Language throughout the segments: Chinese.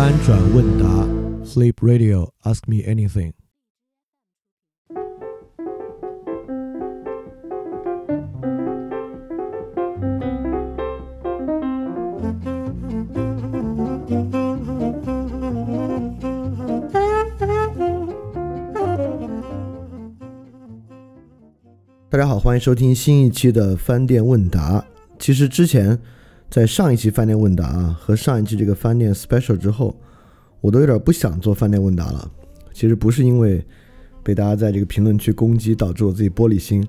翻转问答，Sleep Radio，Ask me anything。大家好，欢迎收听新一期的翻店问答。其实之前在上一期饭店问答啊和上一期这个饭店 special 之后，我都有点不想做饭店问答了。其实不是因为被大家在这个评论区攻击导致我自己玻璃心，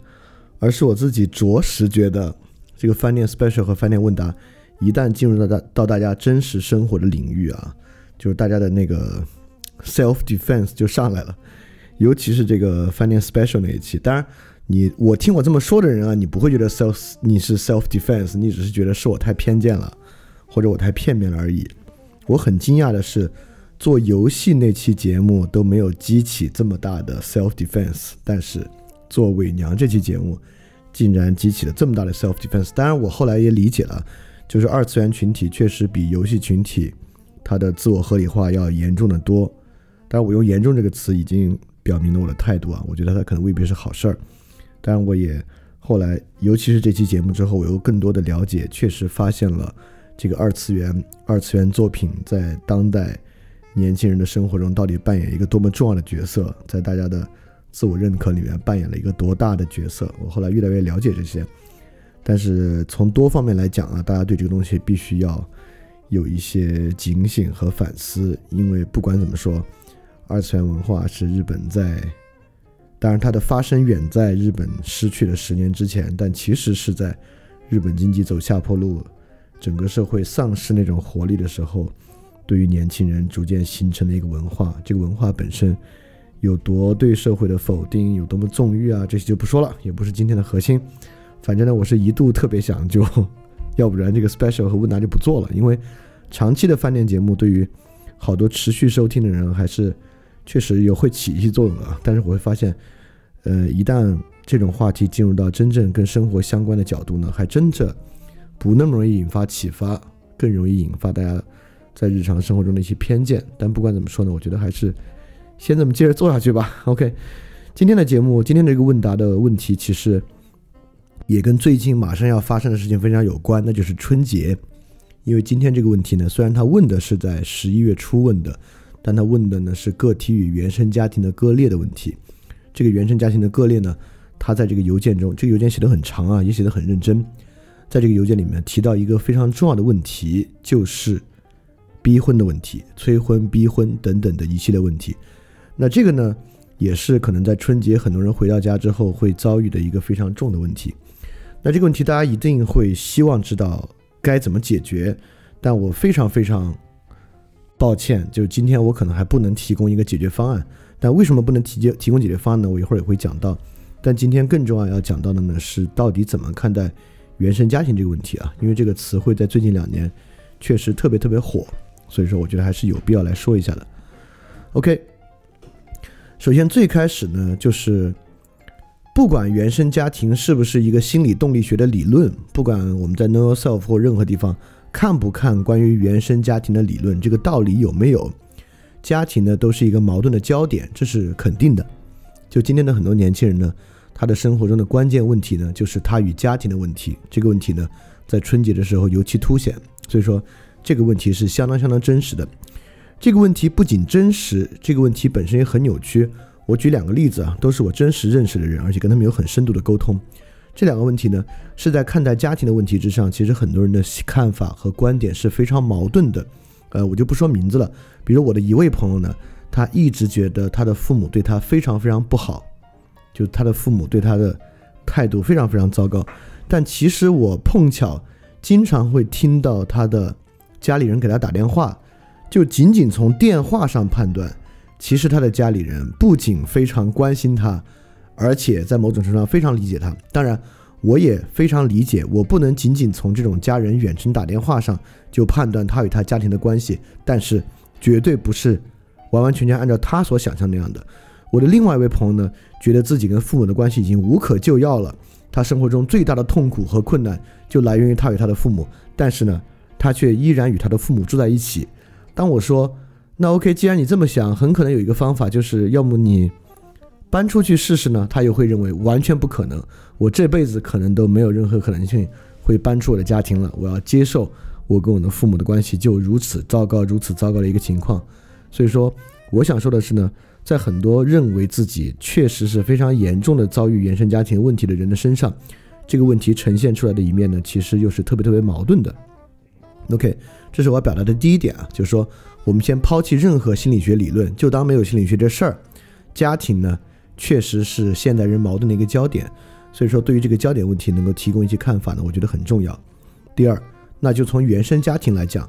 而是我自己着实觉得这个饭店 special 和饭店问答一旦进入到大到大家真实生活的领域啊，就是大家的那个 self defense 就上来了，尤其是这个饭店 special 那一期，当然。你我听我这么说的人啊，你不会觉得 self 你是 self defense，你只是觉得是我太偏见了，或者我太片面了而已。我很惊讶的是，做游戏那期节目都没有激起这么大的 self defense，但是做伪娘这期节目竟然激起了这么大的 self defense。当然，我后来也理解了，就是二次元群体确实比游戏群体它的自我合理化要严重的多。当然，我用严重这个词已经表明了我的态度啊，我觉得它可能未必是好事儿。当然，我也后来，尤其是这期节目之后，我有更多的了解，确实发现了这个二次元、二次元作品在当代年轻人的生活中到底扮演一个多么重要的角色，在大家的自我认可里面扮演了一个多大的角色。我后来越来越了解这些，但是从多方面来讲啊，大家对这个东西必须要有一些警醒和反思，因为不管怎么说，二次元文化是日本在。当然，它的发生远在日本失去了十年之前，但其实是在日本经济走下坡路、整个社会丧失那种活力的时候，对于年轻人逐渐形成的一个文化。这个文化本身有多对社会的否定，有多么纵欲啊，这些就不说了，也不是今天的核心。反正呢，我是一度特别想就，要不然这个 special 和问答就不做了，因为长期的饭店节目对于好多持续收听的人还是。确实有会起一些作用啊，但是我会发现，呃，一旦这种话题进入到真正跟生活相关的角度呢，还真的不那么容易引发启发，更容易引发大家在日常生活中的一些偏见。但不管怎么说呢，我觉得还是先这么接着做下去吧。OK，今天的节目，今天这个问答的问题，其实也跟最近马上要发生的事情非常有关，那就是春节。因为今天这个问题呢，虽然他问的是在十一月初问的。但他问的呢是个体与原生家庭的割裂的问题。这个原生家庭的割裂呢，他在这个邮件中，这个邮件写的很长啊，也写的很认真。在这个邮件里面提到一个非常重要的问题，就是逼婚的问题、催婚、逼婚等等的一系列问题。那这个呢，也是可能在春节很多人回到家之后会遭遇的一个非常重的问题。那这个问题大家一定会希望知道该怎么解决，但我非常非常。抱歉，就今天我可能还不能提供一个解决方案。但为什么不能提解提供解决方案呢？我一会儿也会讲到。但今天更重要要讲到的呢，是到底怎么看待原生家庭这个问题啊？因为这个词汇在最近两年确实特别特别火，所以说我觉得还是有必要来说一下的。OK，首先最开始呢，就是不管原生家庭是不是一个心理动力学的理论，不管我们在 Know Yourself 或任何地方。看不看关于原生家庭的理论，这个道理有没有？家庭呢，都是一个矛盾的焦点，这是肯定的。就今天的很多年轻人呢，他的生活中的关键问题呢，就是他与家庭的问题。这个问题呢，在春节的时候尤其凸显。所以说，这个问题是相当相当真实的。这个问题不仅真实，这个问题本身也很扭曲。我举两个例子啊，都是我真实认识的人，而且跟他们有很深度的沟通。这两个问题呢，是在看待家庭的问题之上，其实很多人的看法和观点是非常矛盾的。呃，我就不说名字了。比如我的一位朋友呢，他一直觉得他的父母对他非常非常不好，就他的父母对他的态度非常非常糟糕。但其实我碰巧经常会听到他的家里人给他打电话，就仅仅从电话上判断，其实他的家里人不仅非常关心他。而且在某种程度上非常理解他，当然，我也非常理解，我不能仅仅从这种家人远程打电话上就判断他与他家庭的关系，但是绝对不是完完全全按照他所想象那样的。我的另外一位朋友呢，觉得自己跟父母的关系已经无可救药了，他生活中最大的痛苦和困难就来源于他与他的父母，但是呢，他却依然与他的父母住在一起。当我说那 OK，既然你这么想，很可能有一个方法，就是要么你搬出去试试呢，他又会认为完全不可能，我这辈子可能都没有任何可能性会搬出我的家庭了，我要接受我跟我的父母的关系就如此糟糕、如此糟糕的一个情况。所以说，我想说的是呢，在很多认为自己确实是非常严重的遭遇原生家庭问题的人的身上，这个问题呈现出来的一面呢，其实又是特别特别矛盾的。OK，这是我要表达的第一点啊，就是说，我们先抛弃任何心理学理论，就当没有心理学这事儿。家庭呢，确实是现代人矛盾的一个焦点，所以说对于这个焦点问题能够提供一些看法呢，我觉得很重要。第二，那就从原生家庭来讲，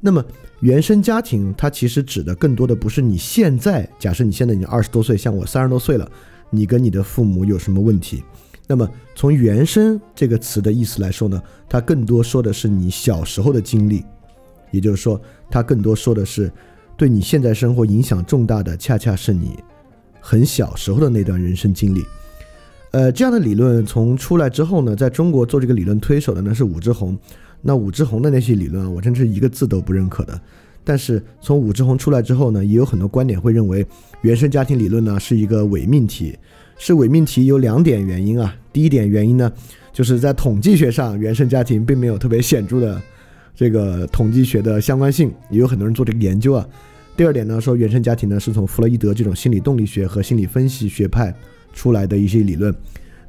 那么原生家庭它其实指的更多的不是你现在，假设你现在已经二十多岁，像我三十多岁了，你跟你的父母有什么问题？那么，从“原生”这个词的意思来说呢，它更多说的是你小时候的经历，也就是说，它更多说的是对你现在生活影响重大的，恰恰是你很小时候的那段人生经历。呃，这样的理论从出来之后呢，在中国做这个理论推手的呢是武志红。那武志红的那些理论啊，我真是一个字都不认可的。但是从武志红出来之后呢，也有很多观点会认为原生家庭理论呢是一个伪命题。是伪命题有两点原因啊。第一点原因呢，就是在统计学上，原生家庭并没有特别显著的这个统计学的相关性，也有很多人做这个研究啊。第二点呢，说原生家庭呢是从弗洛伊德这种心理动力学和心理分析学派出来的一些理论。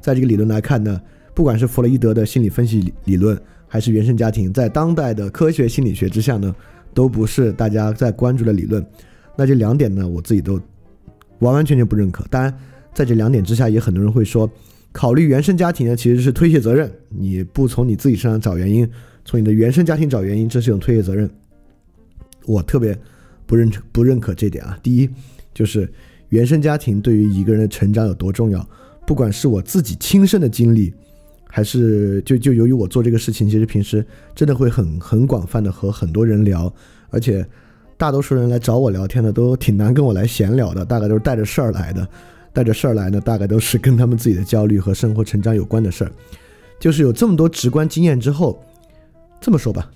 在这个理论来看呢，不管是弗洛伊德的心理分析理论，还是原生家庭，在当代的科学心理学之下呢，都不是大家在关注的理论。那这两点呢，我自己都完完全全不认可。当然。在这两点之下，也很多人会说，考虑原生家庭呢，其实是推卸责任。你不从你自己身上找原因，从你的原生家庭找原因，这是一种推卸责任。我特别不认不认可这点啊。第一，就是原生家庭对于一个人的成长有多重要，不管是我自己亲身的经历，还是就就由于我做这个事情，其实平时真的会很很广泛的和很多人聊，而且大多数人来找我聊天的都挺难跟我来闲聊的，大概都是带着事儿来的。带着事儿来呢，大概都是跟他们自己的焦虑和生活成长有关的事儿。就是有这么多直观经验之后，这么说吧，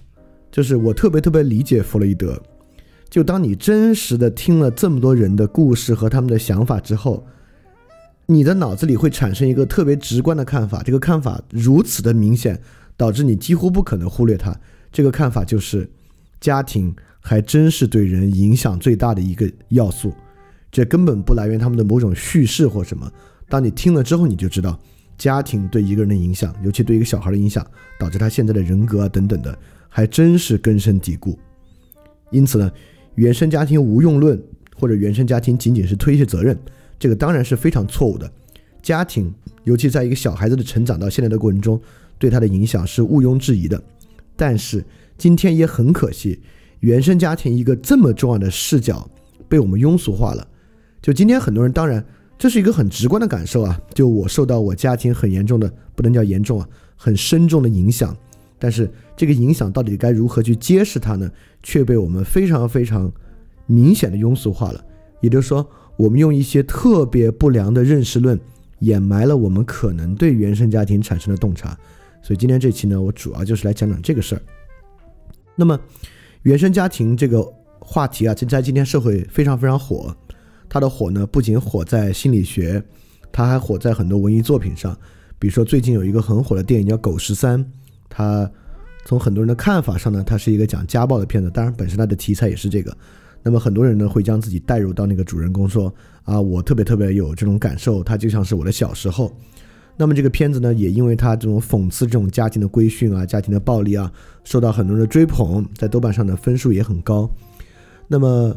就是我特别特别理解弗洛伊德。就当你真实的听了这么多人的故事和他们的想法之后，你的脑子里会产生一个特别直观的看法。这个看法如此的明显，导致你几乎不可能忽略它。这个看法就是，家庭还真是对人影响最大的一个要素。这根本不来源他们的某种叙事或什么。当你听了之后，你就知道家庭对一个人的影响，尤其对一个小孩的影响，导致他现在的人格啊等等的，还真是根深蒂固。因此呢，原生家庭无用论或者原生家庭仅仅是推卸责任，这个当然是非常错误的。家庭，尤其在一个小孩子的成长到现在的过程中，对他的影响是毋庸置疑的。但是今天也很可惜，原生家庭一个这么重要的视角被我们庸俗化了。就今天很多人，当然这是一个很直观的感受啊。就我受到我家庭很严重的，不能叫严重啊，很深重的影响。但是这个影响到底该如何去揭示它呢？却被我们非常非常明显的庸俗化了。也就是说，我们用一些特别不良的认识论掩埋了我们可能对原生家庭产生的洞察。所以今天这期呢，我主要就是来讲讲这个事儿。那么，原生家庭这个话题啊，在今天社会非常非常火。它的火呢，不仅火在心理学，它还火在很多文艺作品上。比如说，最近有一个很火的电影叫《狗十三》，它从很多人的看法上呢，它是一个讲家暴的片子。当然，本身它的题材也是这个。那么很多人呢，会将自己带入到那个主人公，说啊，我特别特别有这种感受，他就像是我的小时候。那么这个片子呢，也因为它这种讽刺这种家庭的规训啊、家庭的暴力啊，受到很多人的追捧，在豆瓣上的分数也很高。那么。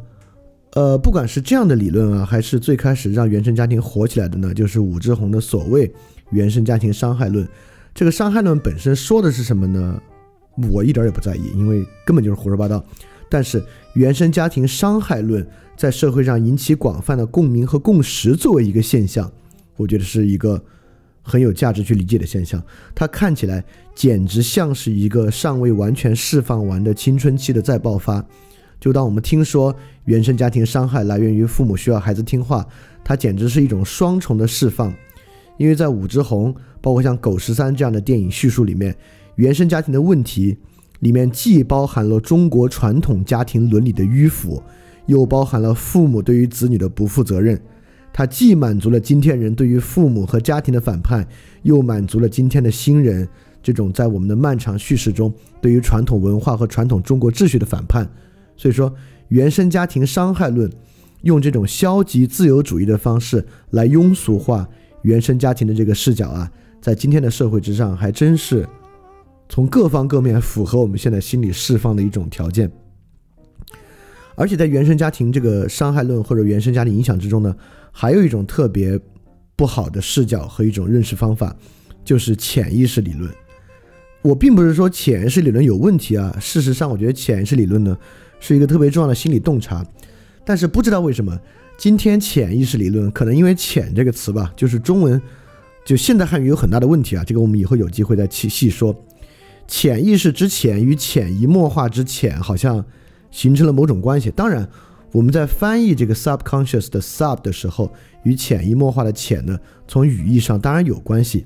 呃，不管是这样的理论啊，还是最开始让原生家庭火起来的呢，就是武志红的所谓原生家庭伤害论。这个伤害论本身说的是什么呢？我一点也不在意，因为根本就是胡说八道。但是原生家庭伤害论在社会上引起广泛的共鸣和共识，作为一个现象，我觉得是一个很有价值去理解的现象。它看起来简直像是一个尚未完全释放完的青春期的再爆发。就当我们听说原生家庭伤害来源于父母需要孩子听话，它简直是一种双重的释放。因为在武之红，包括像《狗十三》这样的电影叙述里面，原生家庭的问题里面既包含了中国传统家庭伦理的迂腐，又包含了父母对于子女的不负责任。它既满足了今天人对于父母和家庭的反叛，又满足了今天的新人这种在我们的漫长叙事中对于传统文化和传统中国秩序的反叛。所以说，原生家庭伤害论用这种消极自由主义的方式来庸俗化原生家庭的这个视角啊，在今天的社会之上，还真是从各方各面符合我们现在心理释放的一种条件。而且在原生家庭这个伤害论或者原生家庭影响之中呢，还有一种特别不好的视角和一种认识方法，就是潜意识理论。我并不是说潜意识理论有问题啊，事实上，我觉得潜意识理论呢是一个特别重要的心理洞察。但是不知道为什么，今天潜意识理论可能因为“潜”这个词吧，就是中文就现代汉语有很大的问题啊。这个我们以后有机会再细细说。潜意识之潜与潜移默化之潜，好像。形成了某种关系。当然，我们在翻译这个 subconscious 的 sub 的时候，与潜移默化的潜呢，从语义上当然有关系。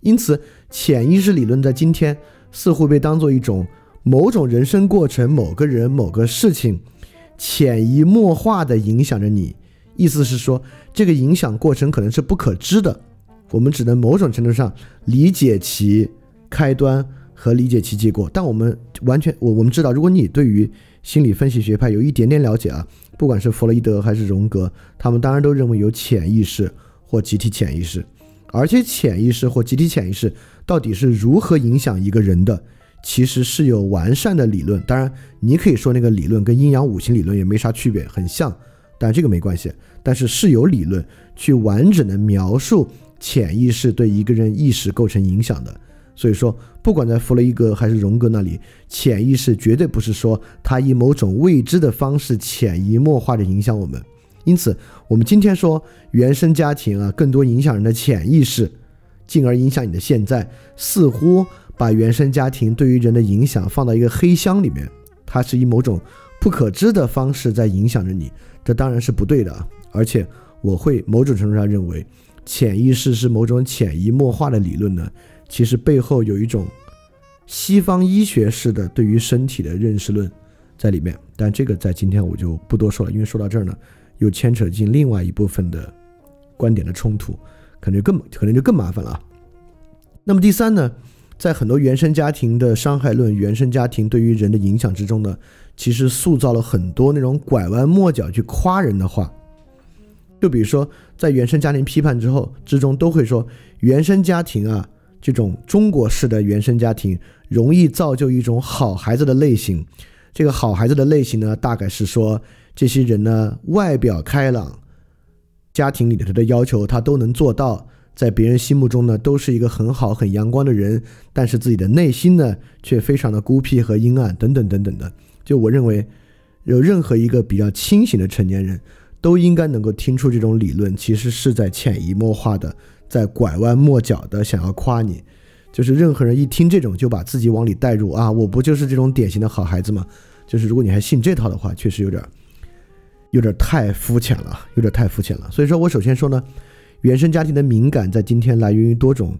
因此，潜意识理论在今天似乎被当做一种某种人生过程、某个人、某个事情潜移默化的影响着你。意思是说，这个影响过程可能是不可知的，我们只能某种程度上理解其开端和理解其结果。但我们完全，我我们知道，如果你对于心理分析学派有一点点了解啊，不管是弗洛伊德还是荣格，他们当然都认为有潜意识或集体潜意识，而且潜意识或集体潜意识到底是如何影响一个人的，其实是有完善的理论。当然，你可以说那个理论跟阴阳五行理论也没啥区别，很像，但这个没关系。但是是有理论去完整的描述潜意识对一个人意识构成影响的。所以说，不管在弗洛伊德还是荣格那里，潜意识绝对不是说他以某种未知的方式潜移默化的影响我们。因此，我们今天说原生家庭啊，更多影响人的潜意识，进而影响你的现在，似乎把原生家庭对于人的影响放到一个黑箱里面，它是以某种不可知的方式在影响着你。这当然是不对的。而且，我会某种程度上认为，潜意识是某种潜移默化的理论呢。其实背后有一种西方医学式的对于身体的认识论在里面，但这个在今天我就不多说了，因为说到这儿呢，又牵扯进另外一部分的观点的冲突，可能就更可能就更麻烦了。那么第三呢，在很多原生家庭的伤害论、原生家庭对于人的影响之中呢，其实塑造了很多那种拐弯抹角去夸人的话，就比如说在原生家庭批判之后之中都会说原生家庭啊。这种中国式的原生家庭容易造就一种好孩子的类型。这个好孩子的类型呢，大概是说这些人呢外表开朗，家庭里头的要求他都能做到，在别人心目中呢都是一个很好很阳光的人，但是自己的内心呢却非常的孤僻和阴暗等等等等的。就我认为，有任何一个比较清醒的成年人都应该能够听出这种理论其实是在潜移默化的。在拐弯抹角的想要夸你，就是任何人一听这种就把自己往里带入啊！我不就是这种典型的好孩子吗？就是如果你还信这套的话，确实有点，有点太肤浅了，有点太肤浅了。所以说我首先说呢，原生家庭的敏感在今天来源于多种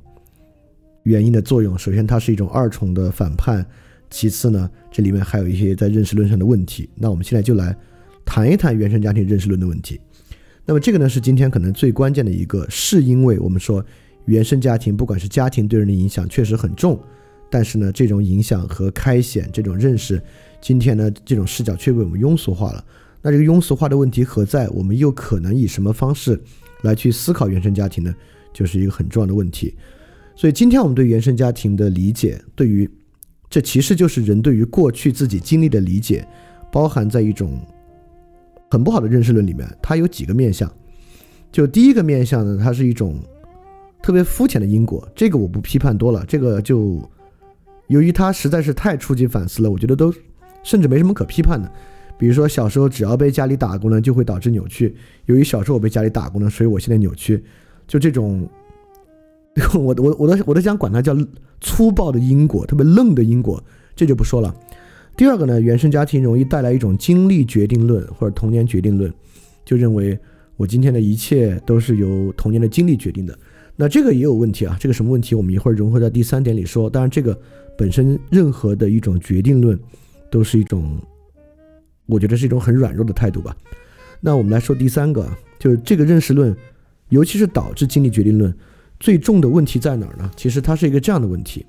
原因的作用。首先，它是一种二重的反叛；其次呢，这里面还有一些在认识论上的问题。那我们现在就来谈一谈原生家庭认识论的问题。那么这个呢是今天可能最关键的一个，是因为我们说原生家庭，不管是家庭对人的影响确实很重，但是呢这种影响和开显这种认识，今天呢这种视角却被我们庸俗化了。那这个庸俗化的问题何在？我们又可能以什么方式来去思考原生家庭呢？就是一个很重要的问题。所以今天我们对原生家庭的理解，对于这其实就是人对于过去自己经历的理解，包含在一种。很不好的认识论里面，它有几个面相。就第一个面相呢，它是一种特别肤浅的因果，这个我不批判多了。这个就由于它实在是太触及反思了，我觉得都甚至没什么可批判的。比如说小时候只要被家里打过呢，就会导致扭曲。由于小时候我被家里打过呢，所以我现在扭曲。就这种，我我我都我都想管它叫粗暴的因果，特别愣的因果，这就不说了。第二个呢，原生家庭容易带来一种经历决定论或者童年决定论，就认为我今天的一切都是由童年的经历决定的。那这个也有问题啊，这个什么问题？我们一会儿融合在第三点里说。当然，这个本身任何的一种决定论，都是一种，我觉得是一种很软弱的态度吧。那我们来说第三个，就是这个认识论，尤其是导致经历决定论最重的问题在哪儿呢？其实它是一个这样的问题。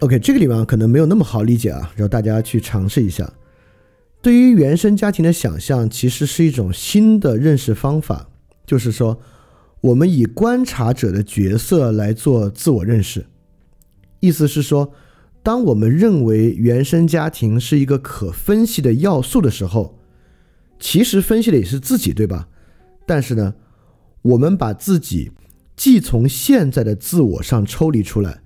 OK，这个地方可能没有那么好理解啊，让大家去尝试一下。对于原生家庭的想象，其实是一种新的认识方法，就是说。我们以观察者的角色来做自我认识，意思是说，当我们认为原生家庭是一个可分析的要素的时候，其实分析的也是自己，对吧？但是呢，我们把自己既从现在的自我上抽离出来，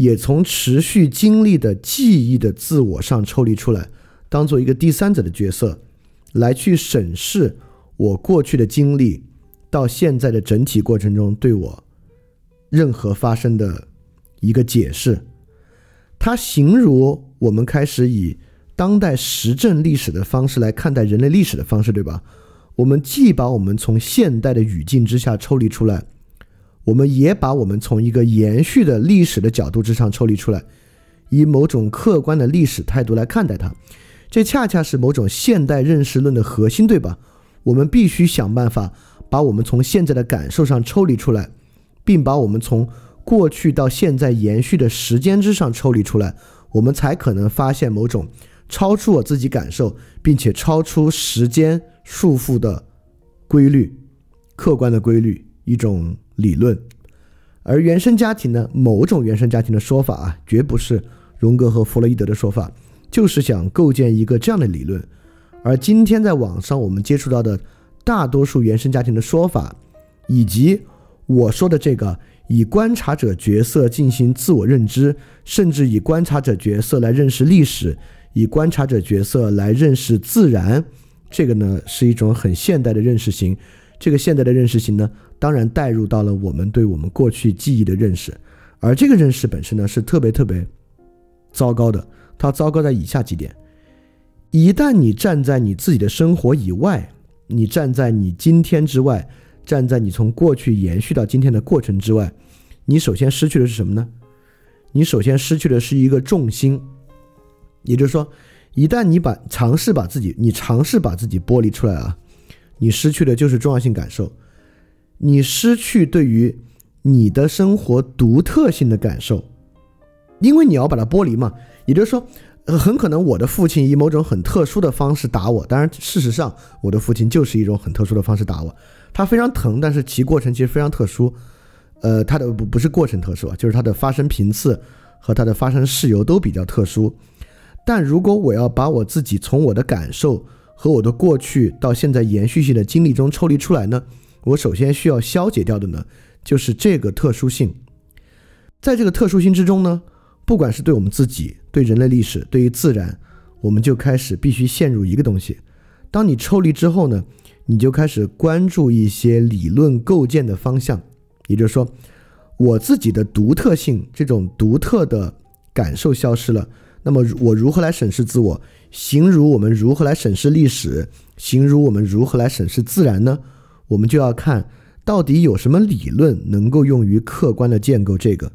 也从持续经历的记忆的自我上抽离出来，当做一个第三者的角色，来去审视我过去的经历。到现在的整体过程中，对我任何发生的一个解释，它形如我们开始以当代实证历史的方式来看待人类历史的方式，对吧？我们既把我们从现代的语境之下抽离出来，我们也把我们从一个延续的历史的角度之上抽离出来，以某种客观的历史态度来看待它。这恰恰是某种现代认识论的核心，对吧？我们必须想办法。把我们从现在的感受上抽离出来，并把我们从过去到现在延续的时间之上抽离出来，我们才可能发现某种超出我自己感受，并且超出时间束缚的规律，客观的规律，一种理论。而原生家庭呢，某种原生家庭的说法啊，绝不是荣格和弗洛伊德的说法，就是想构建一个这样的理论。而今天在网上我们接触到的。大多数原生家庭的说法，以及我说的这个以观察者角色进行自我认知，甚至以观察者角色来认识历史，以观察者角色来认识自然，这个呢是一种很现代的认识型。这个现代的认识型呢，当然带入到了我们对我们过去记忆的认识，而这个认识本身呢是特别特别糟糕的。它糟糕在以下几点：一旦你站在你自己的生活以外。你站在你今天之外，站在你从过去延续到今天的过程之外，你首先失去的是什么呢？你首先失去的是一个重心，也就是说，一旦你把尝试把自己，你尝试把自己剥离出来啊，你失去的就是重要性感受，你失去对于你的生活独特性的感受，因为你要把它剥离嘛，也就是说。呃很可能我的父亲以某种很特殊的方式打我，当然，事实上我的父亲就是一种很特殊的方式打我。他非常疼，但是其过程其实非常特殊。呃，他的不不是过程特殊啊，就是它的发生频次和它的发生事由都比较特殊。但如果我要把我自己从我的感受和我的过去到现在延续性的经历中抽离出来呢，我首先需要消解掉的呢，就是这个特殊性。在这个特殊性之中呢。不管是对我们自己、对人类历史、对于自然，我们就开始必须陷入一个东西。当你抽离之后呢，你就开始关注一些理论构建的方向。也就是说，我自己的独特性、这种独特的感受消失了。那么我如何来审视自我？形如我们如何来审视历史？形如我们如何来审视自然呢？我们就要看到底有什么理论能够用于客观的建构这个。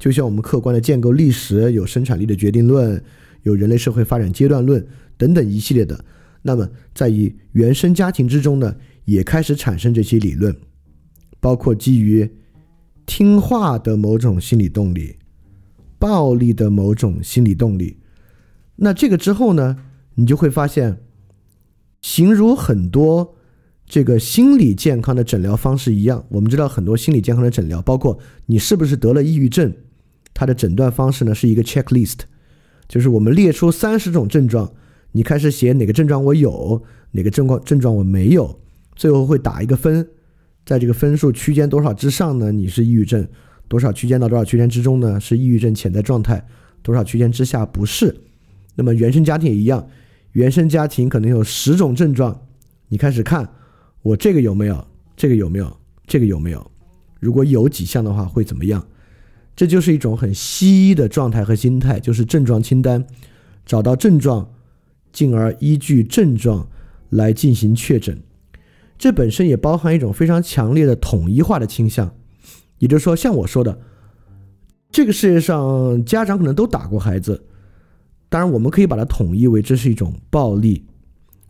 就像我们客观的建构历史，有生产力的决定论，有人类社会发展阶段论等等一系列的。那么，在于原生家庭之中呢，也开始产生这些理论，包括基于听话的某种心理动力、暴力的某种心理动力。那这个之后呢，你就会发现，形如很多。这个心理健康的诊疗方式一样，我们知道很多心理健康的诊疗，包括你是不是得了抑郁症，它的诊断方式呢是一个 checklist，就是我们列出三十种症状，你开始写哪个症状我有，哪个症状症状我没有，最后会打一个分，在这个分数区间多少之上呢，你是抑郁症；多少区间到多少区间之中呢，是抑郁症潜在状态；多少区间之下不是。那么原生家庭也一样，原生家庭可能有十种症状，你开始看。我这个有没有？这个有没有？这个有没有？如果有几项的话，会怎么样？这就是一种很西医的状态和心态，就是症状清单，找到症状，进而依据症状来进行确诊。这本身也包含一种非常强烈的统一化的倾向。也就是说，像我说的，这个世界上家长可能都打过孩子，当然我们可以把它统一为这是一种暴力，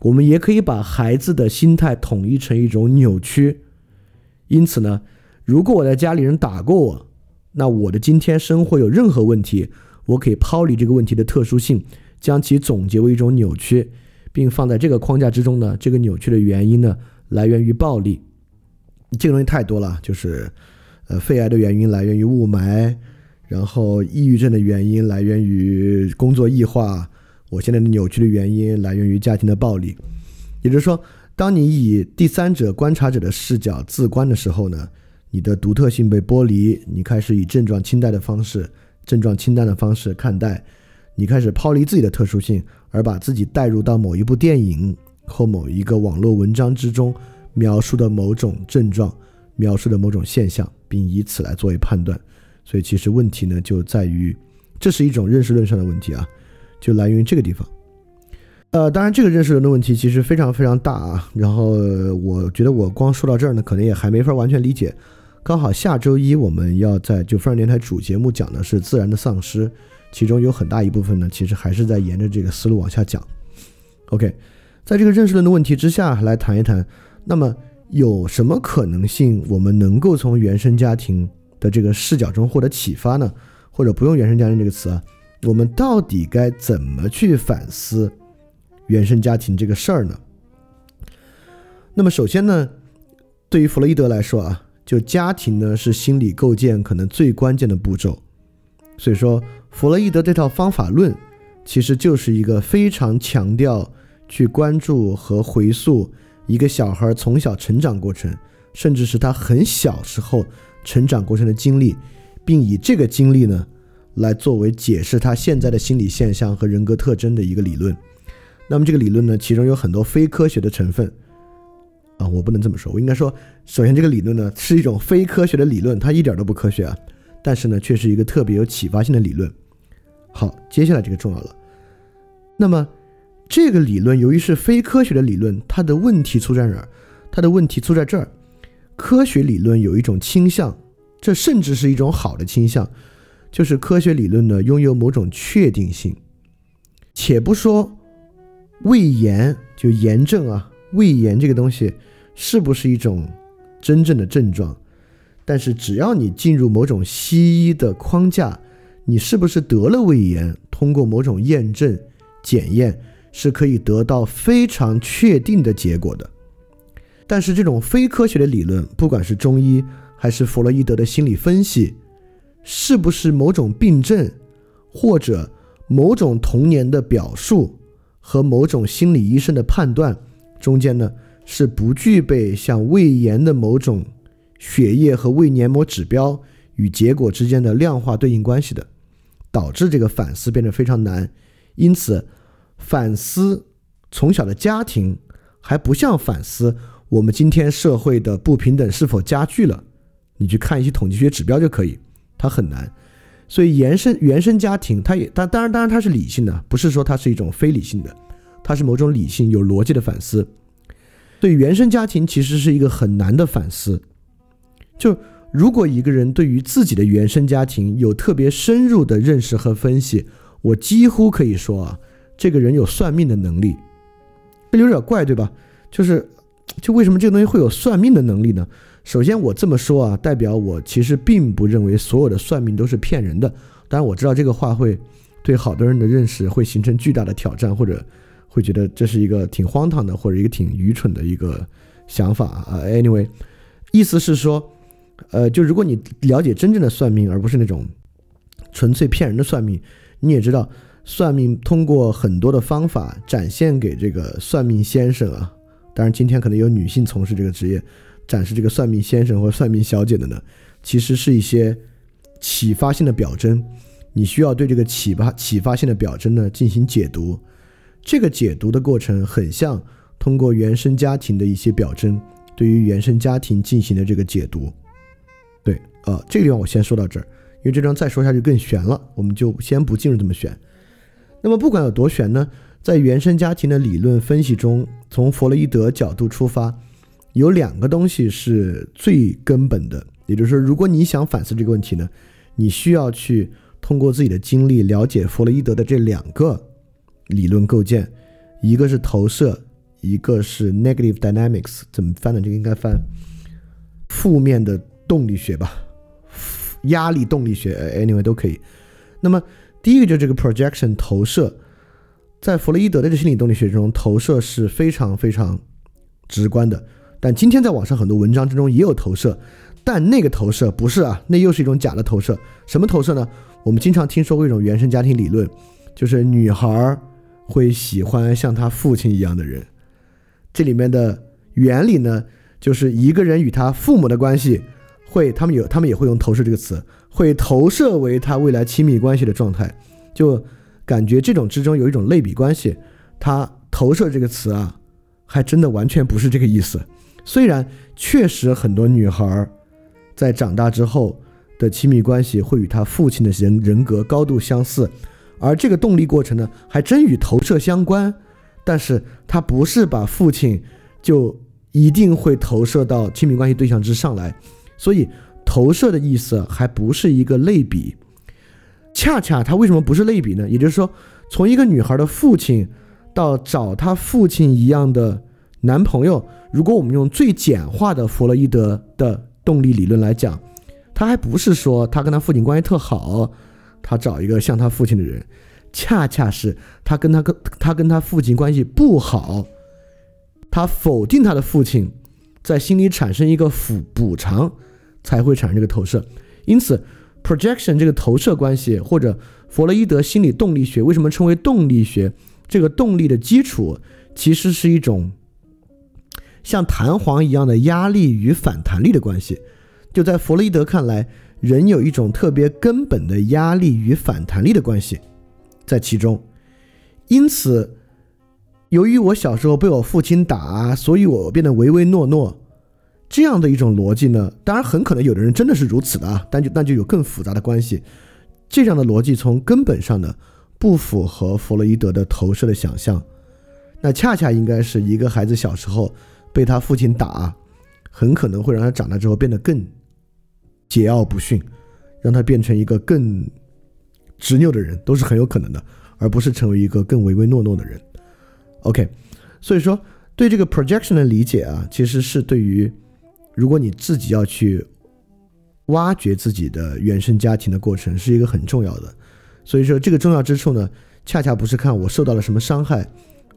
我们也可以把孩子的心态统一成一种扭曲。因此呢，如果我在家里人打过我，那我的今天生活有任何问题，我可以抛离这个问题的特殊性，将其总结为一种扭曲，并放在这个框架之中呢？这个扭曲的原因呢，来源于暴力。这个东西太多了，就是，呃，肺癌的原因来源于雾霾，然后抑郁症的原因来源于工作异化，我现在的扭曲的原因来源于家庭的暴力。也就是说，当你以第三者观察者的视角自观的时候呢，你的独特性被剥离，你开始以症状清淡的方式、症状清淡的方式看待，你开始抛离自己的特殊性，而把自己带入到某一部电影或某一个网络文章之中。描述的某种症状，描述的某种现象，并以此来作为判断，所以其实问题呢就在于，这是一种认识论上的问题啊，就来源于这个地方。呃，当然这个认识论的问题其实非常非常大啊。然后我觉得我光说到这儿呢，可能也还没法完全理解。刚好下周一我们要在就范儿电台主节目讲的是自然的丧失，其中有很大一部分呢，其实还是在沿着这个思路往下讲。OK，在这个认识论的问题之下来谈一谈。那么有什么可能性，我们能够从原生家庭的这个视角中获得启发呢？或者不用“原生家庭”这个词啊，我们到底该怎么去反思原生家庭这个事儿呢？那么首先呢，对于弗洛伊德来说啊，就家庭呢是心理构建可能最关键的步骤，所以说弗洛伊德这套方法论其实就是一个非常强调去关注和回溯。一个小孩从小成长过程，甚至是他很小时候成长过程的经历，并以这个经历呢，来作为解释他现在的心理现象和人格特征的一个理论。那么这个理论呢，其中有很多非科学的成分。啊，我不能这么说，我应该说，首先这个理论呢是一种非科学的理论，它一点都不科学啊。但是呢，却是一个特别有启发性的理论。好，接下来这个重要了。那么。这个理论由于是非科学的理论，它的问题出在哪儿？它的问题出在这儿。科学理论有一种倾向，这甚至是一种好的倾向，就是科学理论呢拥有某种确定性。且不说胃炎就炎症啊，胃炎这个东西是不是一种真正的症状？但是只要你进入某种西医的框架，你是不是得了胃炎？通过某种验证检验。是可以得到非常确定的结果的，但是这种非科学的理论，不管是中医还是弗洛伊德的心理分析，是不是某种病症，或者某种童年的表述和某种心理医生的判断中间呢，是不具备像胃炎的某种血液和胃黏膜指标与结果之间的量化对应关系的，导致这个反思变得非常难，因此。反思从小的家庭，还不像反思我们今天社会的不平等是否加剧了。你去看一些统计学指标就可以，它很难。所以原生原生家庭，它也当当然当然它是理性的，不是说它是一种非理性的，它是某种理性有逻辑的反思。对原生家庭其实是一个很难的反思。就如果一个人对于自己的原生家庭有特别深入的认识和分析，我几乎可以说啊。这个人有算命的能力，这有点怪，对吧？就是，就为什么这个东西会有算命的能力呢？首先，我这么说啊，代表我其实并不认为所有的算命都是骗人的。当然，我知道这个话会对好多人的认识会形成巨大的挑战，或者会觉得这是一个挺荒唐的，或者一个挺愚蠢的一个想法啊。Anyway，意思是说，呃，就如果你了解真正的算命，而不是那种纯粹骗人的算命，你也知道。算命通过很多的方法展现给这个算命先生啊，当然今天可能有女性从事这个职业，展示这个算命先生或算命小姐的呢，其实是一些启发性的表征，你需要对这个启发启发性的表征呢进行解读，这个解读的过程很像通过原生家庭的一些表征，对于原生家庭进行的这个解读。对，呃，这个地方我先说到这儿，因为这张再说下去更悬了，我们就先不进入这么悬。那么不管有多悬呢，在原生家庭的理论分析中，从弗洛伊德角度出发，有两个东西是最根本的，也就是说，如果你想反思这个问题呢，你需要去通过自己的经历了解弗洛伊德的这两个理论构建，一个是投射，一个是 negative dynamics，怎么翻呢？这个应该翻负面的动力学吧，压力动力学，anyway 都可以。那么第一个就是这个 projection 投射，在弗洛伊德的这心理动力学中，投射是非常非常直观的。但今天在网上很多文章之中也有投射，但那个投射不是啊，那又是一种假的投射。什么投射呢？我们经常听说过一种原生家庭理论，就是女孩会喜欢像她父亲一样的人。这里面的原理呢，就是一个人与他父母的关系，会他们有他们也会用投射这个词，会投射为他未来亲密关系的状态，就感觉这种之中有一种类比关系。他投射这个词啊，还真的完全不是这个意思。虽然确实很多女孩在长大之后的亲密关系会与她父亲的人人格高度相似，而这个动力过程呢，还真与投射相关。但是它不是把父亲就一定会投射到亲密关系对象之上来，所以投射的意思还不是一个类比。恰恰它为什么不是类比呢？也就是说，从一个女孩的父亲到找她父亲一样的男朋友。如果我们用最简化的弗洛伊德的动力理论来讲，他还不是说他跟他父亲关系特好，他找一个像他父亲的人，恰恰是他跟他跟他跟他父亲关系不好，他否定他的父亲，在心里产生一个补补偿，才会产生这个投射。因此，projection 这个投射关系，或者弗洛伊德心理动力学为什么称为动力学？这个动力的基础其实是一种。像弹簧一样的压力与反弹力的关系，就在弗洛伊德看来，人有一种特别根本的压力与反弹力的关系在其中。因此，由于我小时候被我父亲打，所以我变得唯唯诺诺，这样的一种逻辑呢，当然很可能有的人真的是如此的啊，但就那就有更复杂的关系。这样的逻辑从根本上呢，不符合弗洛伊德的投射的想象。那恰恰应该是一个孩子小时候。被他父亲打，很可能会让他长大之后变得更桀骜不驯，让他变成一个更执拗的人，都是很有可能的，而不是成为一个更唯唯诺诺的人。OK，所以说对这个 projection 的理解啊，其实是对于如果你自己要去挖掘自己的原生家庭的过程，是一个很重要的。所以说这个重要之处呢，恰恰不是看我受到了什么伤害，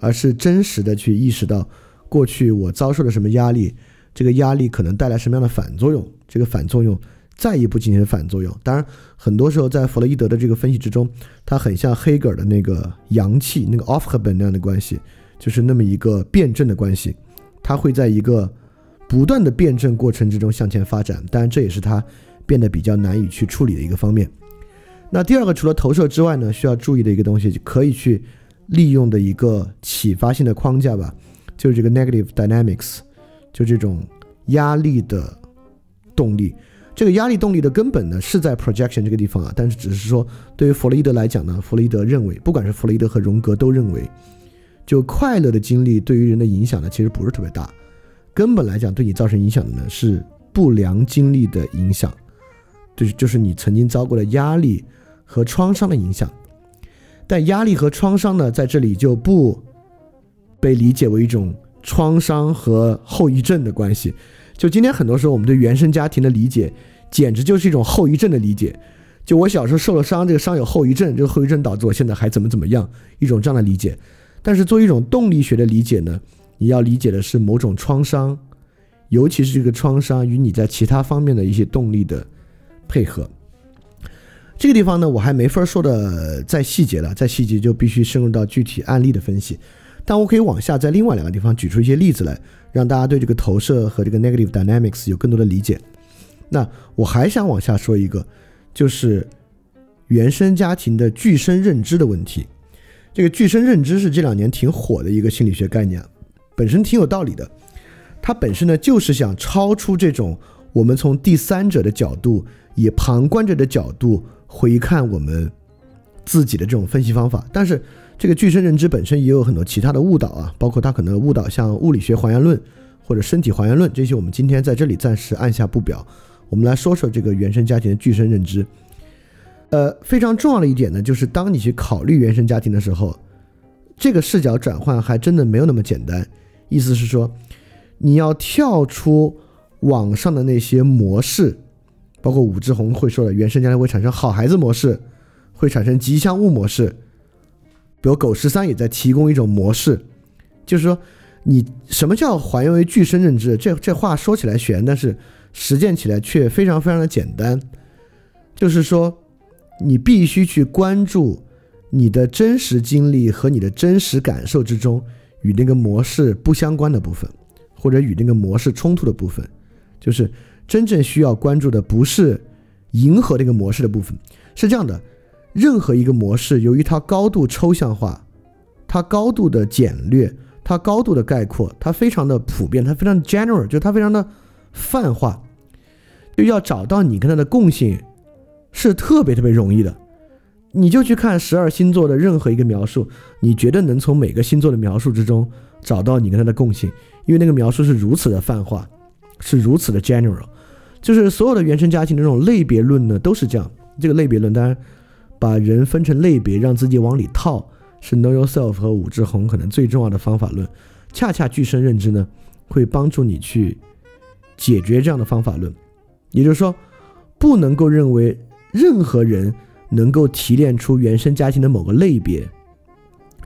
而是真实的去意识到。过去我遭受了什么压力？这个压力可能带来什么样的反作用？这个反作用再一步进行反作用。当然，很多时候在弗洛伊德的这个分析之中，它很像黑格尔的那个阳气那个 Aufheben 那样的关系，就是那么一个辩证的关系。它会在一个不断的辩证过程之中向前发展。当然，这也是它变得比较难以去处理的一个方面。那第二个，除了投射之外呢，需要注意的一个东西，可以去利用的一个启发性的框架吧。就是这个 negative dynamics，就这种压力的动力。这个压力动力的根本呢，是在 projection 这个地方啊。但是只是说，对于弗洛伊德来讲呢，弗洛伊德认为，不管是弗洛伊德和荣格都认为，就快乐的经历对于人的影响呢，其实不是特别大。根本来讲，对你造成影响的呢，是不良经历的影响，就就是你曾经遭过的压力和创伤的影响。但压力和创伤呢，在这里就不。被理解为一种创伤和后遗症的关系。就今天很多时候，我们对原生家庭的理解，简直就是一种后遗症的理解。就我小时候受了伤，这个伤有后遗症，这个后遗症导致我现在还怎么怎么样，一种这样的理解。但是作为一种动力学的理解呢，你要理解的是某种创伤，尤其是这个创伤与你在其他方面的一些动力的配合。这个地方呢，我还没法说的再细节了，再细节就必须深入到具体案例的分析。但我可以往下在另外两个地方举出一些例子来，让大家对这个投射和这个 negative dynamics 有更多的理解。那我还想往下说一个，就是原生家庭的具身认知的问题。这个具身认知是这两年挺火的一个心理学概念，本身挺有道理的。它本身呢就是想超出这种我们从第三者的角度，以旁观者的角度回看我们自己的这种分析方法，但是。这个具身认知本身也有很多其他的误导啊，包括它可能误导像物理学还原论或者身体还原论这些，我们今天在这里暂时按下不表。我们来说说这个原生家庭的具身认知。呃，非常重要的一点呢，就是当你去考虑原生家庭的时候，这个视角转换还真的没有那么简单。意思是说，你要跳出网上的那些模式，包括武志红会说的原生家庭会产生好孩子模式，会产生吉祥物模式，比如狗十三也在提供一种模式，就是说，你什么叫还原为具身认知？这这话说起来悬，但是实践起来却非常非常的简单，就是说。你必须去关注你的真实经历和你的真实感受之中与那个模式不相关的部分，或者与那个模式冲突的部分，就是真正需要关注的不是迎合那个模式的部分。是这样的，任何一个模式，由于它高度抽象化，它高度的简略，它高度的概括，它非常的普遍，它非常 general，就它非常的泛化，就要找到你跟它的共性。是特别特别容易的，你就去看十二星座的任何一个描述，你觉得能从每个星座的描述之中找到你跟它的共性，因为那个描述是如此的泛化，是如此的 general，就是所有的原生家庭的这种类别论呢都是这样。这个类别论当然把人分成类别，让自己往里套，是 Know Yourself 和武志红可能最重要的方法论。恰恰具身认知呢会帮助你去解决这样的方法论，也就是说不能够认为。任何人能够提炼出原生家庭的某个类别，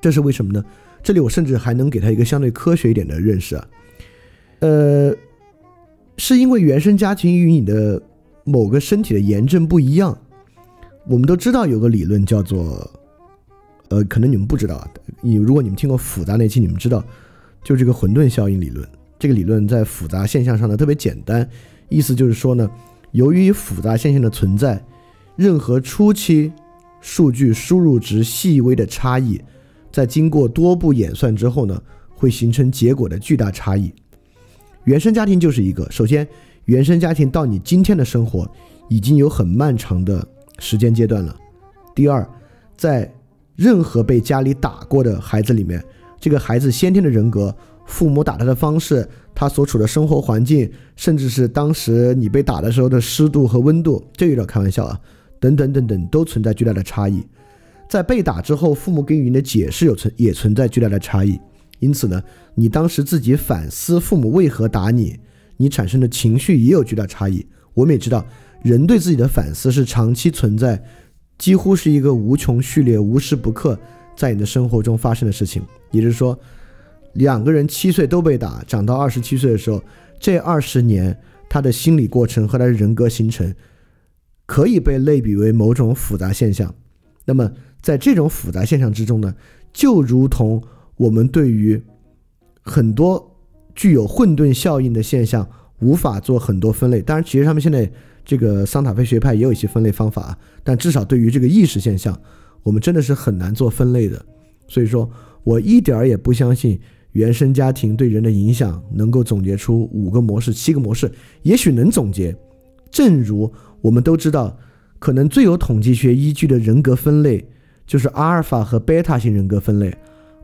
这是为什么呢？这里我甚至还能给他一个相对科学一点的认识啊，呃，是因为原生家庭与你的某个身体的炎症不一样。我们都知道有个理论叫做，呃，可能你们不知道，你如果你们听过复杂那期，你们知道，就这个混沌效应理论。这个理论在复杂现象上呢特别简单，意思就是说呢，由于复杂现象的存在。任何初期数据输入值细微的差异，在经过多步演算之后呢，会形成结果的巨大差异。原生家庭就是一个。首先，原生家庭到你今天的生活已经有很漫长的时间阶段了。第二，在任何被家里打过的孩子里面，这个孩子先天的人格、父母打他的方式、他所处的生活环境，甚至是当时你被打的时候的湿度和温度，这有点开玩笑啊。等等等等，都存在巨大的差异。在被打之后，父母给予你的解释有存也存在巨大的差异。因此呢，你当时自己反思父母为何打你，你产生的情绪也有巨大差异。我们也知道，人对自己的反思是长期存在，几乎是一个无穷序列、无时不刻在你的生活中发生的事情。也就是说，两个人七岁都被打，长到二十七岁的时候，这二十年他的心理过程和他的人格形成。可以被类比为某种复杂现象。那么，在这种复杂现象之中呢，就如同我们对于很多具有混沌效应的现象无法做很多分类。当然，其实他们现在这个桑塔菲学派也有一些分类方法，但至少对于这个意识现象，我们真的是很难做分类的。所以说我一点儿也不相信原生家庭对人的影响能够总结出五个模式、七个模式，也许能总结。正如我们都知道，可能最有统计学依据的人格分类就是阿尔法和贝塔型人格分类。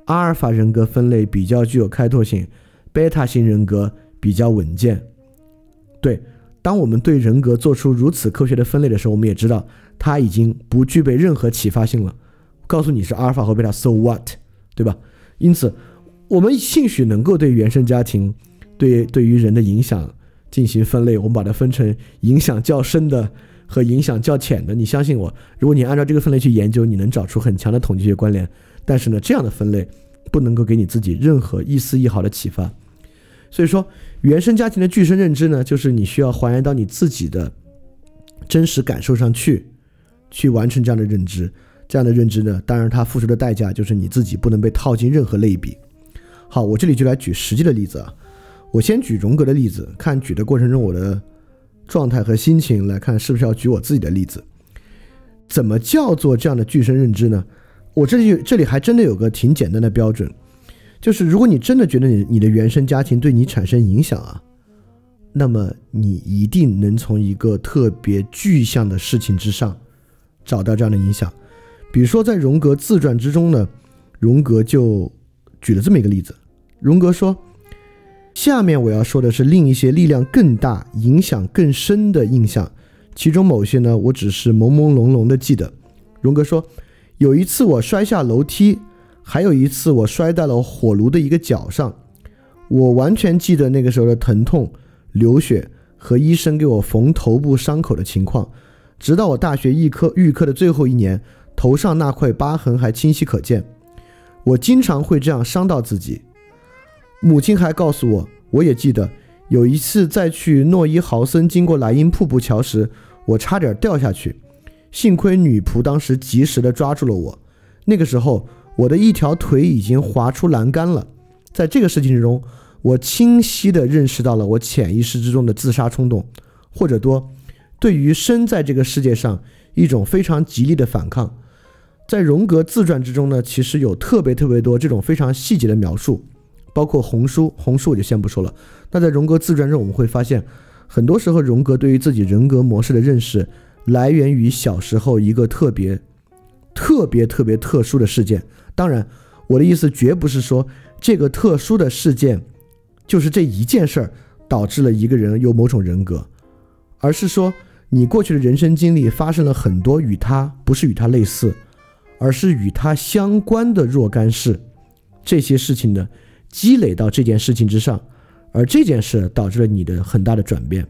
阿尔法人格分类比较具有开拓性，贝塔型人格比较稳健。对，当我们对人格做出如此科学的分类的时候，我们也知道它已经不具备任何启发性了。告诉你是阿尔法和贝塔，so what，对吧？因此，我们兴许能够对原生家庭对对于人的影响。进行分类，我们把它分成影响较深的和影响较浅的。你相信我，如果你按照这个分类去研究，你能找出很强的统计学关联。但是呢，这样的分类不能够给你自己任何一丝一毫的启发。所以说，原生家庭的具身认知呢，就是你需要还原到你自己的真实感受上去，去完成这样的认知。这样的认知呢，当然它付出的代价就是你自己不能被套进任何类比。好，我这里就来举实际的例子啊。我先举荣格的例子，看举的过程中我的状态和心情来看，是不是要举我自己的例子？怎么叫做这样的具身认知呢？我这里这里还真的有个挺简单的标准，就是如果你真的觉得你你的原生家庭对你产生影响啊，那么你一定能从一个特别具象的事情之上找到这样的影响。比如说在荣格自传之中呢，荣格就举了这么一个例子，荣格说。下面我要说的是另一些力量更大、影响更深的印象，其中某些呢，我只是朦朦胧胧的记得。荣格说，有一次我摔下楼梯，还有一次我摔在了火炉的一个角上，我完全记得那个时候的疼痛、流血和医生给我缝头部伤口的情况。直到我大学预科预科的最后一年，头上那块疤痕还清晰可见。我经常会这样伤到自己。母亲还告诉我，我也记得有一次在去诺伊豪森经过莱茵瀑布桥时，我差点掉下去，幸亏女仆当时及时的抓住了我。那个时候，我的一条腿已经滑出栏杆了。在这个事情之中，我清晰的认识到了我潜意识之中的自杀冲动，或者多对于生在这个世界上一种非常极力的反抗。在荣格自传之中呢，其实有特别特别多这种非常细节的描述。包括红书，红书我就先不说了。那在荣格自传中，我们会发现，很多时候荣格对于自己人格模式的认识，来源于小时候一个特别、特别、特别特殊的事件。当然，我的意思绝不是说这个特殊的事件就是这一件事儿导致了一个人有某种人格，而是说你过去的人生经历发生了很多与他不是与他类似，而是与他相关的若干事。这些事情呢？积累到这件事情之上，而这件事导致了你的很大的转变。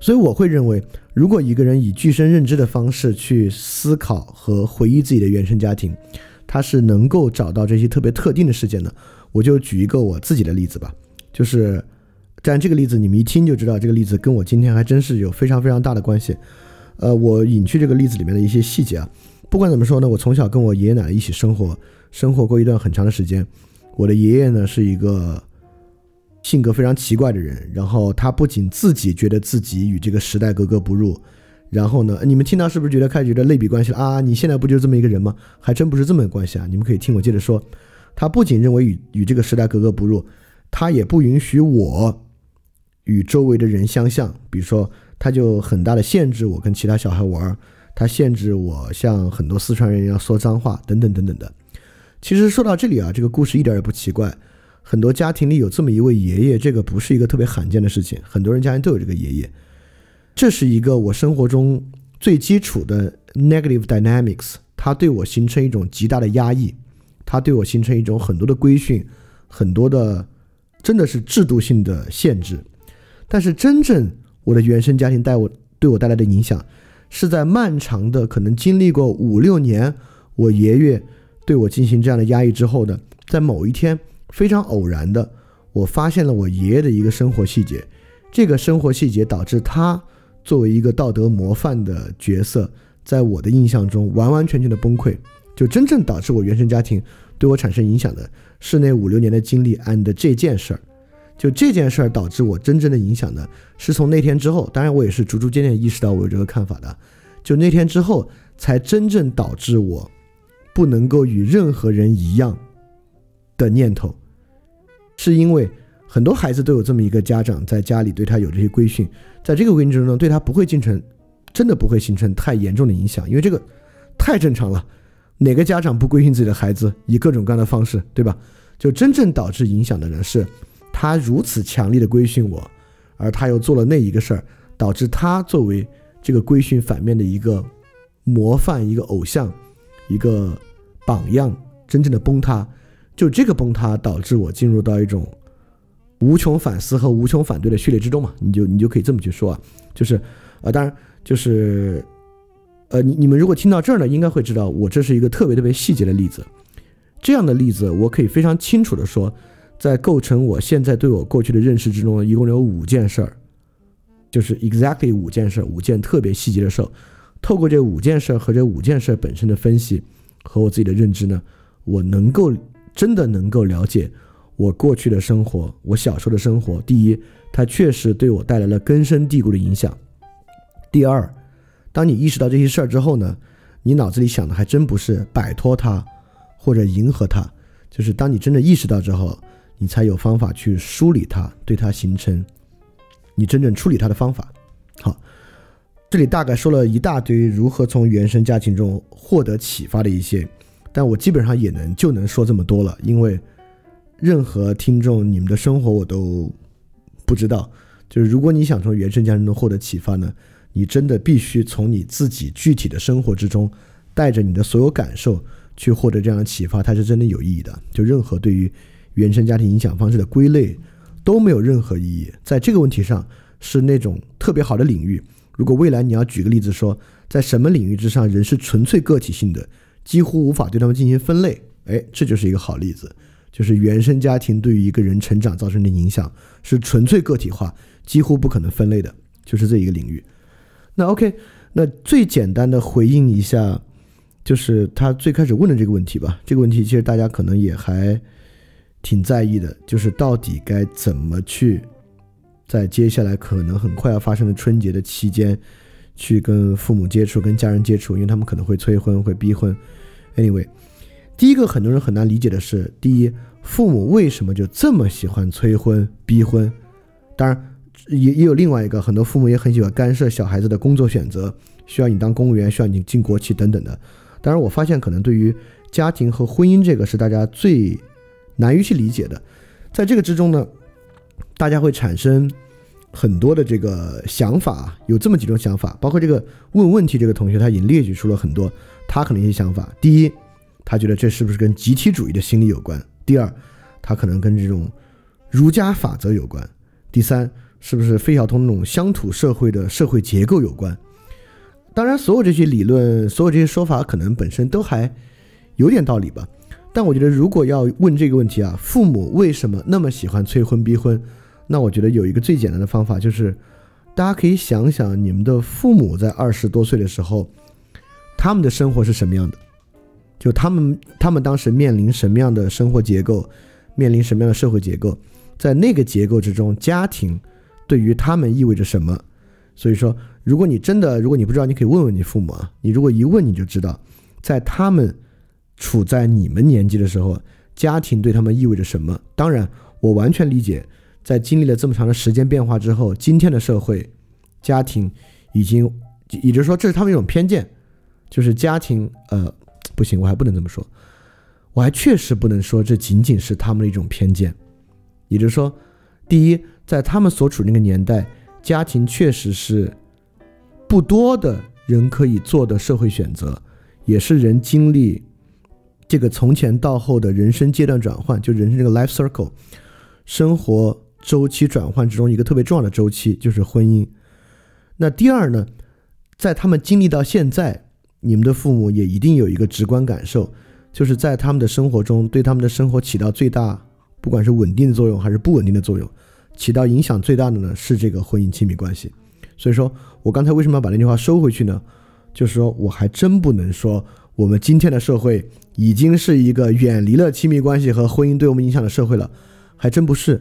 所以我会认为，如果一个人以具身认知的方式去思考和回忆自己的原生家庭，他是能够找到这些特别特定的事件的。我就举一个我自己的例子吧，就是，但这个例子你们一听就知道，这个例子跟我今天还真是有非常非常大的关系。呃，我隐去这个例子里面的一些细节啊，不管怎么说呢，我从小跟我爷爷奶奶一起生活，生活过一段很长的时间。我的爷爷呢是一个性格非常奇怪的人，然后他不仅自己觉得自己与这个时代格格不入，然后呢，你们听到是不是觉得开始觉得类比关系了啊？你现在不就是这么一个人吗？还真不是这么个关系啊！你们可以听我接着说，他不仅认为与与这个时代格格不入，他也不允许我与周围的人相像，比如说，他就很大的限制我跟其他小孩玩，他限制我像很多四川人一样说脏话，等等等等的。其实说到这里啊，这个故事一点也不奇怪。很多家庭里有这么一位爷爷，这个不是一个特别罕见的事情，很多人家里都有这个爷爷。这是一个我生活中最基础的 negative dynamics，它对我形成一种极大的压抑，它对我形成一种很多的规训，很多的真的是制度性的限制。但是真正我的原生家庭带我对我带来的影响，是在漫长的可能经历过五六年，我爷爷。对我进行这样的压抑之后呢，在某一天非常偶然的，我发现了我爷爷的一个生活细节，这个生活细节导致他作为一个道德模范的角色，在我的印象中完完全全的崩溃。就真正导致我原生家庭对我产生影响的是那五六年的经历 and 这件事儿。就这件事儿导致我真正的影响的，是从那天之后，当然我也是逐逐渐渐意识到我有这个看法的，就那天之后才真正导致我。不能够与任何人一样的念头，是因为很多孩子都有这么一个家长在家里对他有这些规训，在这个规训之中，对他不会形成真的不会形成太严重的影响，因为这个太正常了。哪个家长不规训自己的孩子，以各种各样的方式，对吧？就真正导致影响的人是他如此强力的规训我，而他又做了那一个事儿，导致他作为这个规训反面的一个模范，一个偶像。一个榜样真正的崩塌，就这个崩塌导致我进入到一种无穷反思和无穷反对的序列之中嘛？你就你就可以这么去说啊，就是啊，当然就是呃，你你们如果听到这儿呢，应该会知道我这是一个特别特别细节的例子。这样的例子我可以非常清楚的说，在构成我现在对我过去的认识之中，一共有五件事儿，就是 exactly 五件事儿，五件特别细节的事儿。透过这五件事儿和这五件事儿本身的分析和我自己的认知呢，我能够真的能够了解我过去的生活，我小时候的生活。第一，它确实对我带来了根深蒂固的影响。第二，当你意识到这些事儿之后呢，你脑子里想的还真不是摆脱它或者迎合它，就是当你真的意识到之后，你才有方法去梳理它，对它形成你真正处理它的方法。好。这里大概说了一大堆如何从原生家庭中获得启发的一些，但我基本上也能就能说这么多了，因为任何听众，你们的生活我都不知道。就是如果你想从原生家庭中获得启发呢，你真的必须从你自己具体的生活之中，带着你的所有感受去获得这样的启发，它是真的有意义的。就任何对于原生家庭影响方式的归类都没有任何意义。在这个问题上，是那种特别好的领域。如果未来你要举个例子说，在什么领域之上人是纯粹个体性的，几乎无法对他们进行分类，哎，这就是一个好例子。就是原生家庭对于一个人成长造成的影响是纯粹个体化，几乎不可能分类的，就是这一个领域。那 OK，那最简单的回应一下，就是他最开始问的这个问题吧。这个问题其实大家可能也还挺在意的，就是到底该怎么去在接下来可能很快要发生的春节的期间去跟父母接触、跟家人接触，因为他们可能会催婚、会逼婚。Anyway。第一个很多人很难理解的是，第一，父母为什么就这么喜欢催婚逼婚？当然，也也有另外一个，很多父母也很喜欢干涉小孩子的工作选择，需要你当公务员，需要你进国企等等的。当然，我发现可能对于家庭和婚姻这个是大家最难于去理解的。在这个之中呢，大家会产生很多的这个想法，有这么几种想法，包括这个问问题这个同学他已经列举出了很多他可能一些想法。第一。他觉得这是不是跟集体主义的心理有关？第二，他可能跟这种儒家法则有关。第三，是不是费孝通那种乡土社会的社会结构有关？当然，所有这些理论，所有这些说法，可能本身都还有点道理吧。但我觉得，如果要问这个问题啊，父母为什么那么喜欢催婚逼婚？那我觉得有一个最简单的方法，就是大家可以想想，你们的父母在二十多岁的时候，他们的生活是什么样的？就他们，他们当时面临什么样的生活结构，面临什么样的社会结构，在那个结构之中，家庭对于他们意味着什么？所以说，如果你真的，如果你不知道，你可以问问你父母啊。你如果一问，你就知道，在他们处在你们年纪的时候，家庭对他们意味着什么。当然，我完全理解，在经历了这么长的时间变化之后，今天的社会，家庭已经，也就是说，这是他们一种偏见，就是家庭，呃。不行，我还不能这么说，我还确实不能说这仅仅是他们的一种偏见。也就是说，第一，在他们所处那个年代，家庭确实是不多的人可以做的社会选择，也是人经历这个从前到后的人生阶段转换，就人生这个 life circle 生活周期转换之中一个特别重要的周期，就是婚姻。那第二呢，在他们经历到现在。你们的父母也一定有一个直观感受，就是在他们的生活中，对他们的生活起到最大，不管是稳定的作用还是不稳定的作用，起到影响最大的呢是这个婚姻亲密关系。所以说我刚才为什么要把那句话收回去呢？就是说我还真不能说我们今天的社会已经是一个远离了亲密关系和婚姻对我们影响的社会了，还真不是。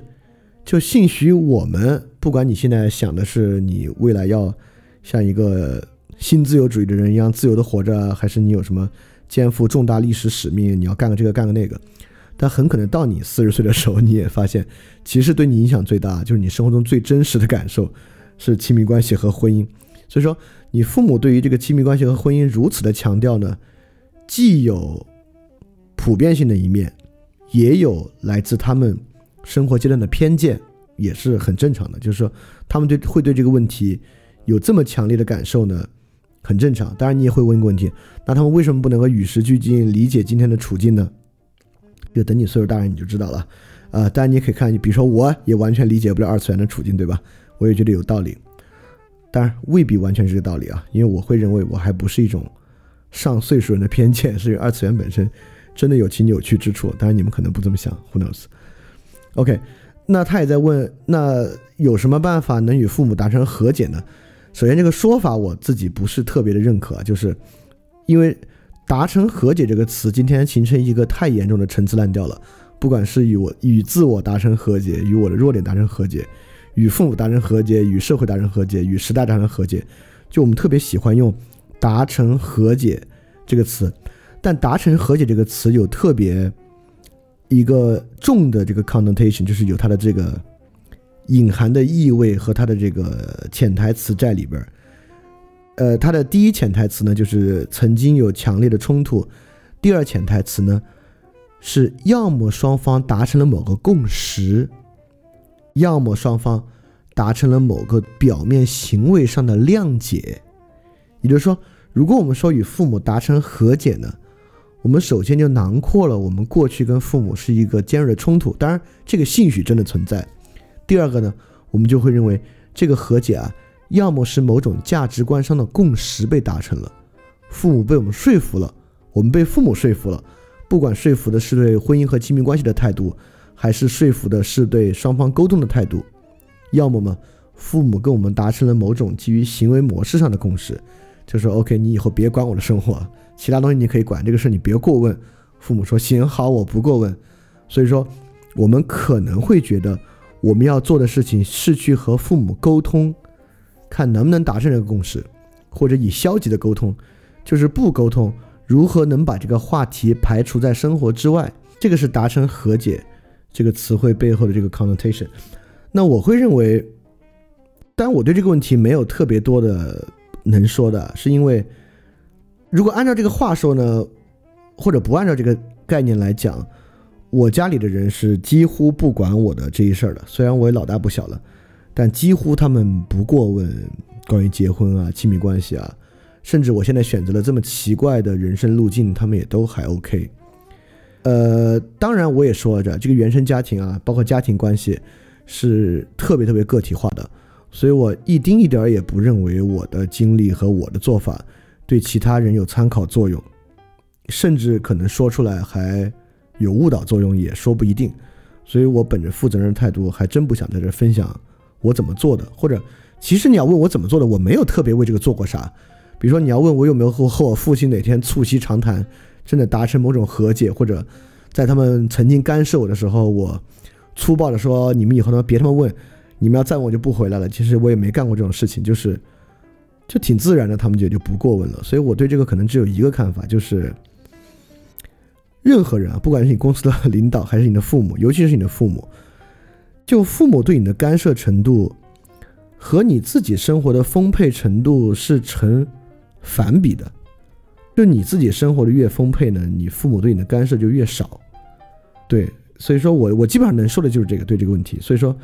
就兴许我们，不管你现在想的是你未来要像一个。新自由主义的人一样自由的活着，还是你有什么肩负重大历史使命？你要干个这个干个那个，但很可能到你四十岁的时候，你也发现，其实对你影响最大，就是你生活中最真实的感受是亲密关系和婚姻。所以说，你父母对于这个亲密关系和婚姻如此的强调呢，既有普遍性的一面，也有来自他们生活阶段的偏见，也是很正常的。就是说，他们对会对这个问题有这么强烈的感受呢？很正常，当然你也会问一个问题，那他们为什么不能够与时俱进，理解今天的处境呢？就等你岁数大了你就知道了。啊，当然你也可以看，你比如说我也完全理解不了二次元的处境，对吧？我也觉得有道理，当然未必完全是这个道理啊，因为我会认为我还不是一种上岁数人的偏见，是因为二次元本身真的有其扭曲之处。当然你们可能不这么想，Who knows？OK，那他也在问，那有什么办法能与父母达成和解呢？首先，这个说法我自己不是特别的认可，就是因为“达成和解”这个词今天形成一个太严重的陈词滥调了。不管是与我与自我达成和解，与我的弱点达成和解，与父母达成和解，与社会达成和解，与时代达成和解，就我们特别喜欢用“达成和解”这个词。但“达成和解”这个词有特别一个重的这个 connotation，就是有它的这个。隐含的意味和他的这个潜台词在里边，呃，他的第一潜台词呢，就是曾经有强烈的冲突；第二潜台词呢，是要么双方达成了某个共识，要么双方达成了某个表面行为上的谅解。也就是说，如果我们说与父母达成和解呢，我们首先就囊括了我们过去跟父母是一个尖锐的冲突，当然这个兴许真的存在。第二个呢，我们就会认为这个和解啊，要么是某种价值观上的共识被达成了，父母被我们说服了，我们被父母说服了。不管说服的是对婚姻和亲密关系的态度，还是说服的是对双方沟通的态度，要么嘛，父母跟我们达成了某种基于行为模式上的共识，就说 OK，你以后别管我的生活，其他东西你可以管，这个事你别过问。父母说行好，我不过问。所以说，我们可能会觉得我们要做的事情是去和父母沟通，看能不能达成这个共识，或者以消极的沟通，就是不沟通。如何能把这个话题排除在生活之外？这个是达成和解这个词汇背后的这个 connotation。那我会认为，但我对这个问题没有特别多的能说的，是因为如果按照这个话说呢，或者不按照这个概念来讲，我家里的人是几乎不管我的这一事儿的。虽然我也老大不小了，但几乎他们不过问关于结婚啊、亲密关系啊。甚至我现在选择了这么奇怪的人生路径，他们也都还 OK。呃，当然我也说着，这个原生家庭啊，包括家庭关系，是特别特别个体化的，所以我一丁一点儿也不认为我的经历和我的做法对其他人有参考作用，甚至可能说出来还有误导作用，也说不一定。所以我本着负责任的态度，还真不想在这分享我怎么做的，或者其实你要问我怎么做的，我没有特别为这个做过啥。比如说，你要问我有没有和和我父亲哪天促膝长谈，真的达成某种和解，或者在他们曾经干涉我的时候，我粗暴的说你们以后他妈别他妈问，你们要再问我就不回来了。其实我也没干过这种事情，就是就挺自然的，他们也就不过问了。所以我对这个可能只有一个看法，就是任何人啊，不管是你公司的领导还是你的父母，尤其是你的父母，就父母对你的干涉程度和你自己生活的丰沛程度是成。反比的，就你自己生活的越丰沛呢，你父母对你的干涉就越少。对，所以说我我基本上能说的就是这个对这个问题。所以说，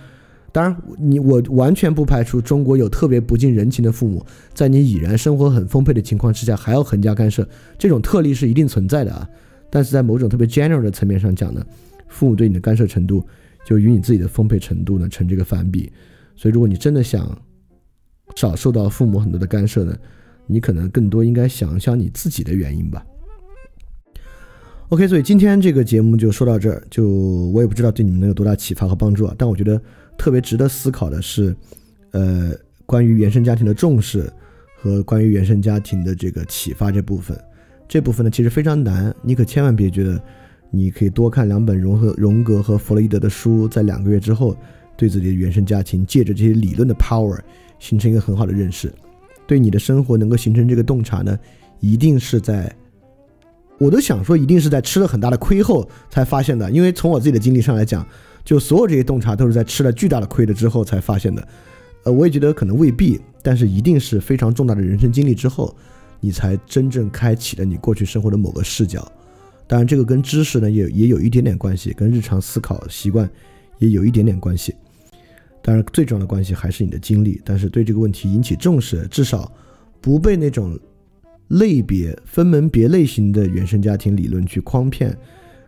当然你我完全不排除中国有特别不近人情的父母，在你已然生活很丰沛的情况之下还要横加干涉，这种特例是一定存在的啊。但是在某种特别 general 的层面上讲呢，父母对你的干涉程度就与你自己的丰沛程度呢成这个反比。所以如果你真的想少受到父母很多的干涉呢？你可能更多应该想想你自己的原因吧。OK，所以今天这个节目就说到这儿，就我也不知道对你们能有多大启发和帮助啊。但我觉得特别值得思考的是，呃，关于原生家庭的重视和关于原生家庭的这个启发这部分，这部分呢其实非常难。你可千万别觉得你可以多看两本荣和荣格和弗洛伊德的书，在两个月之后对自己的原生家庭借着这些理论的 power 形成一个很好的认识。对你的生活能够形成这个洞察呢，一定是在，我都想说，一定是在吃了很大的亏后才发现的。因为从我自己的经历上来讲，就所有这些洞察都是在吃了巨大的亏了之后才发现的。呃，我也觉得可能未必，但是一定是非常重大的人生经历之后，你才真正开启了你过去生活的某个视角。当然，这个跟知识呢也也有一点点关系，跟日常思考习惯也有一点点关系。当然，最重要的关系还是你的经历。但是对这个问题引起重视，至少不被那种类别分门别类型的原生家庭理论去诓骗，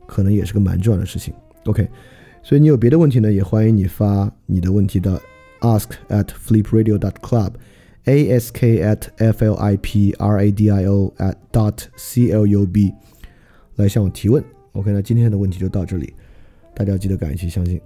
可能也是个蛮重要的事情。OK，所以你有别的问题呢，也欢迎你发你的问题到 ask at flipradio dot ask at flip radio at dot c l u b 来向我提问。OK，那今天的问题就到这里，大家记得感谢相信。